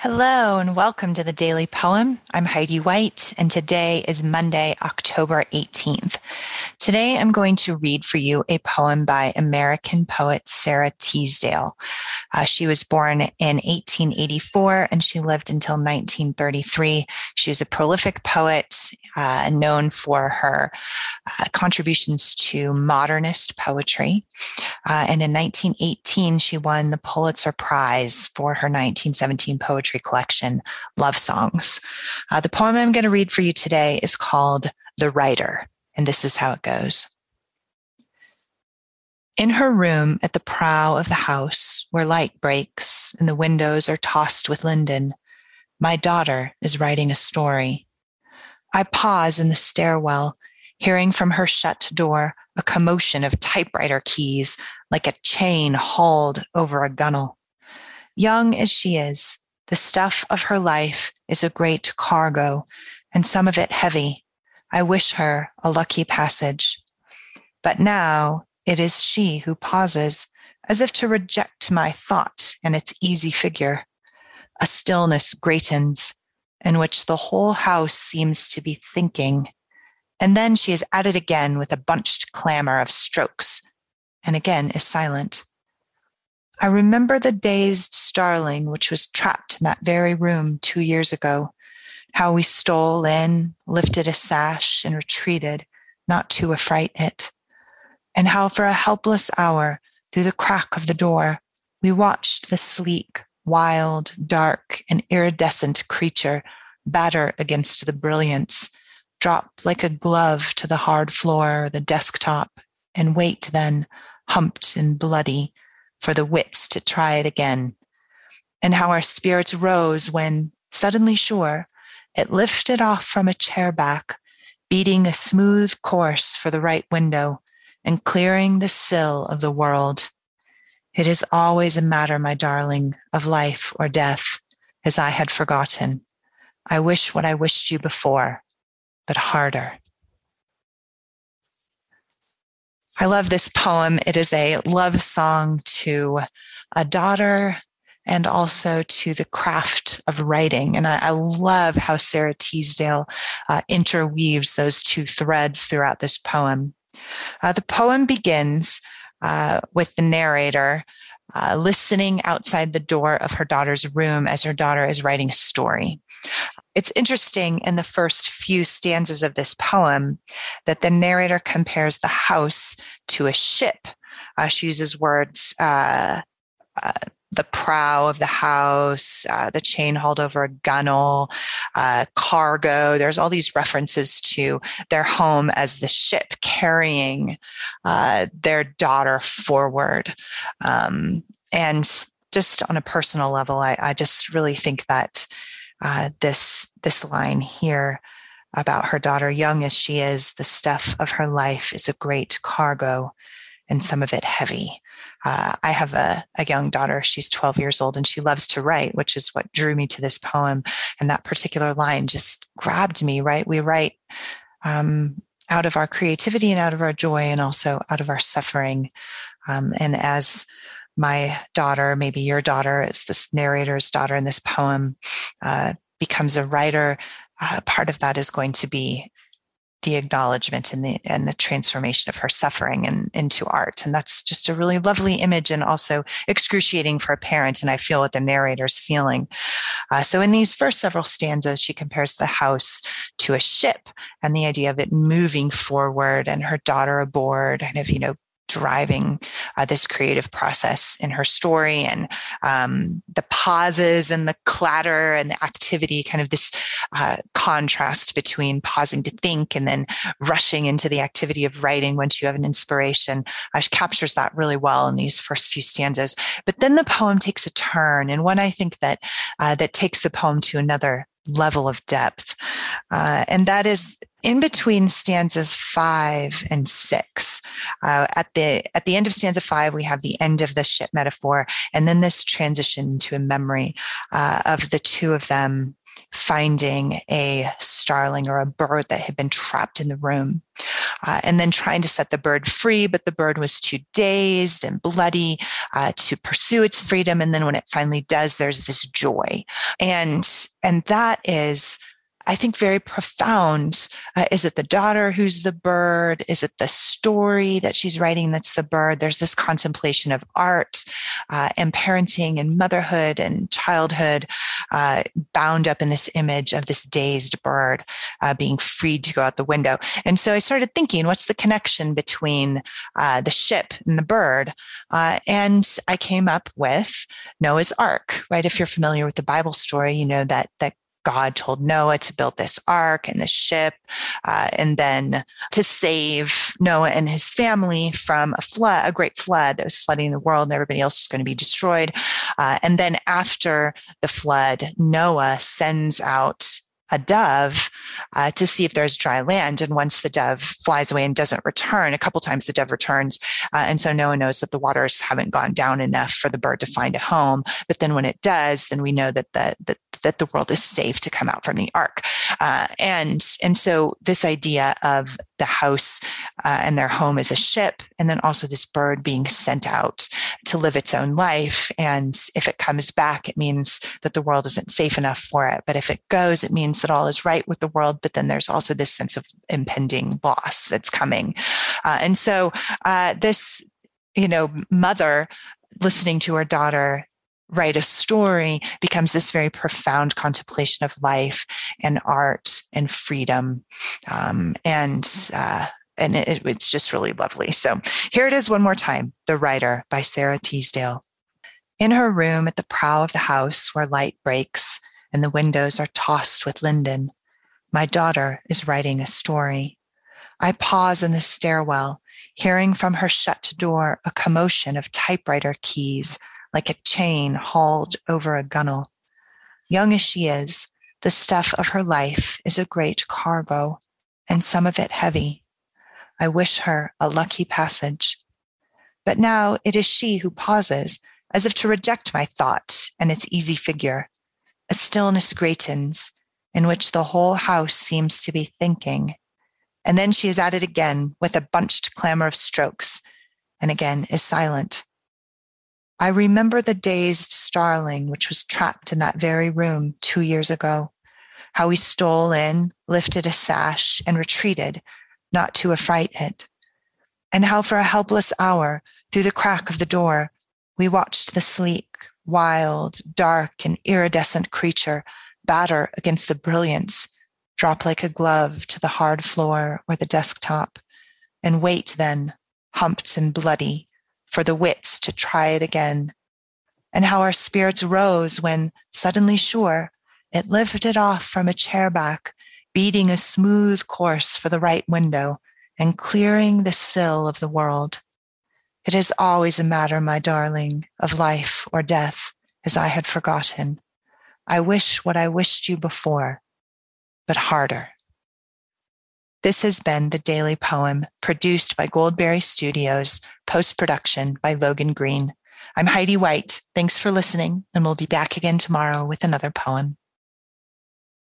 Hello and welcome to the Daily Poem. I'm Heidi White and today is Monday, October 18th. Today I'm going to read for you a poem by American poet Sara Teasdale. Uh, she was born in 1884 and she lived until 1933. She was a prolific poet uh, known for her uh, contributions to modernist poetry. Uh, and in 1918, she won the Pulitzer Prize for her 1917 poetry collection, Love Songs. Uh, the poem I'm going to read for you today is called The Writer, and this is how it goes. In her room at the prow of the house, where light breaks and the windows are tossed with linden, my daughter is writing a story. I pause in the stairwell, hearing from her shut door a commotion of typewriter keys like a chain hauled over a gunwale. Young as she is, the stuff of her life is a great cargo, and some of it heavy. I wish her a lucky passage. But now it is she who pauses, as if to reject my thought and its easy figure. A stillness greatens, in which the whole house seems to be thinking. And then she is at it again with a bunched clamor of strokes, and again is silent. I remember the dazed starling which was trapped in that very room two years ago, how we stole in, lifted a sash, and retreated, not to affright it, and how for a helpless hour, through the crack of the door, we watched the sleek, wild, dark, and iridescent creature batter against the brilliance, drop like a glove to the hard floor or the desktop, and wait then, humped and bloody, for the wits to try it again, and how our spirits rose when, suddenly sure, it lifted off from a chair back, beating a smooth course for the right window and clearing the sill of the world. It is always a matter, my darling, of life or death, as I had forgotten. I wish what I wished you before, but harder. I love this poem. It is a love song to a daughter and also to the craft of writing. And I, I love how Sara Teasdale uh, interweaves those two threads throughout this poem. Uh, the poem begins uh, with the narrator uh, listening outside the door of her daughter's room as her daughter is writing a story. It's interesting in the first few stanzas of this poem that the narrator compares the house to a ship. Uh, she uses words, uh, uh, the prow of the house, uh, the chain hauled over a gunwale, uh, cargo. There's all these references to their home as the ship carrying uh, their daughter forward. Um, and just on a personal level, I, I just really think that uh, this this line here about her daughter, young as she is, the stuff of her life is a great cargo, and some of it heavy. Uh, I have a, a young daughter. She's 12 years old and she loves to write, which is what drew me to this poem. And that particular line just grabbed me, right? We write um, out of our creativity and out of our joy and also out of our suffering. Um, and as my daughter, maybe your daughter, as this narrator's daughter in this poem, uh, becomes a writer, uh, part of that is going to be the acknowledgement and the and the transformation of her suffering and into art. And that's just a really lovely image and also excruciating for a parent. And i feel what the narrator's feeling. Uh, so in these first several stanzas she compares the house to a ship and the idea of it moving forward and her daughter aboard. Kind of you know driving uh, this creative process in her story and um, the pauses and the clatter and the activity kind of this uh, contrast between pausing to think and then rushing into the activity of writing once you have an inspiration uh, captures that really well in these first few stanzas but then the poem takes a turn and one i think that uh, that takes the poem to another level of depth. Uh, and that is in between stanzas five and six. Uh, at the at the end of stanza five, we have the end of the ship metaphor, and then this transition to a memory uh, of the two of them finding a starling or a bird that had been trapped in the room. uh, and then trying to set the bird free, but the bird was too dazed and bloody uh, to pursue its freedom. And then when it finally does, there's this joy. And, and that is I think, very profound. Uh, is it the daughter who's the bird? Is it the story that she's writing that's the bird? There's this contemplation of art uh, and parenting and motherhood and childhood uh, bound up in this image of this dazed bird uh, being freed to go out the window. And so I started thinking, what's the connection between uh, the ship and the bird? Uh, and I came up with Noah's Ark, right? If you're familiar with the Bible story, you know that that God told Noah to build this ark and the ship, uh, and then to save Noah and his family from a flood, a great flood that was flooding the world, and everybody else was going to be destroyed. Uh, and then after the flood, Noah sends out a dove uh, to see if there's dry land. And once the dove flies away and doesn't return, a couple times the dove returns. Uh, and so Noah knows that the waters haven't gone down enough for the bird to find a home. But then when it does, then we know that the, that that the world is safe to come out from the ark. Uh, and, and so this idea of the house uh, and their home as a ship, and then also this bird being sent out to live its own life. And if it comes back, it means that the world isn't safe enough for it. But if it goes, it means that all is right with the world. But then there's also this sense of impending loss that's coming. Uh, and so uh, this, you know, mother listening to her daughter write a story becomes this very profound contemplation of life and art and freedom um, and uh, and it, it's just really lovely so here it is one more time the writer by Sara teasdale in her room at the prow of the house where light breaks and the windows are tossed with linden my daughter is writing a story i pause in the stairwell hearing from her shut door a commotion of typewriter keys like a chain hauled over a gunwale. Young as she is, the stuff of her life is a great cargo, and some of it heavy. I wish her a lucky passage. But now it is she who pauses, as if to reject my thought and its easy figure. A stillness greatens, in which the whole house seems to be thinking. And then she is at it again with a bunched clamor of strokes, and again is silent. I remember the dazed starling which was trapped in that very room two years ago, how we stole in, lifted a sash, and retreated, not to affright it, and how for a helpless hour, through the crack of the door, we watched the sleek, wild, dark, and iridescent creature batter against the brilliance, drop like a glove to the hard floor or the desktop, and wait then, humped and bloody, for the wits to try it again, and how our spirits rose when, suddenly sure, it lifted off from a chair back, beating a smooth course for the right window and clearing the sill of the world. It is always a matter, my darling, of life or death, as I had forgotten. I wish what I wished you before, but harder. This has been the Daily Poem produced by Goldberry Studios, post production by Logan Green. I'm Heidi White. Thanks for listening, and we'll be back again tomorrow with another poem.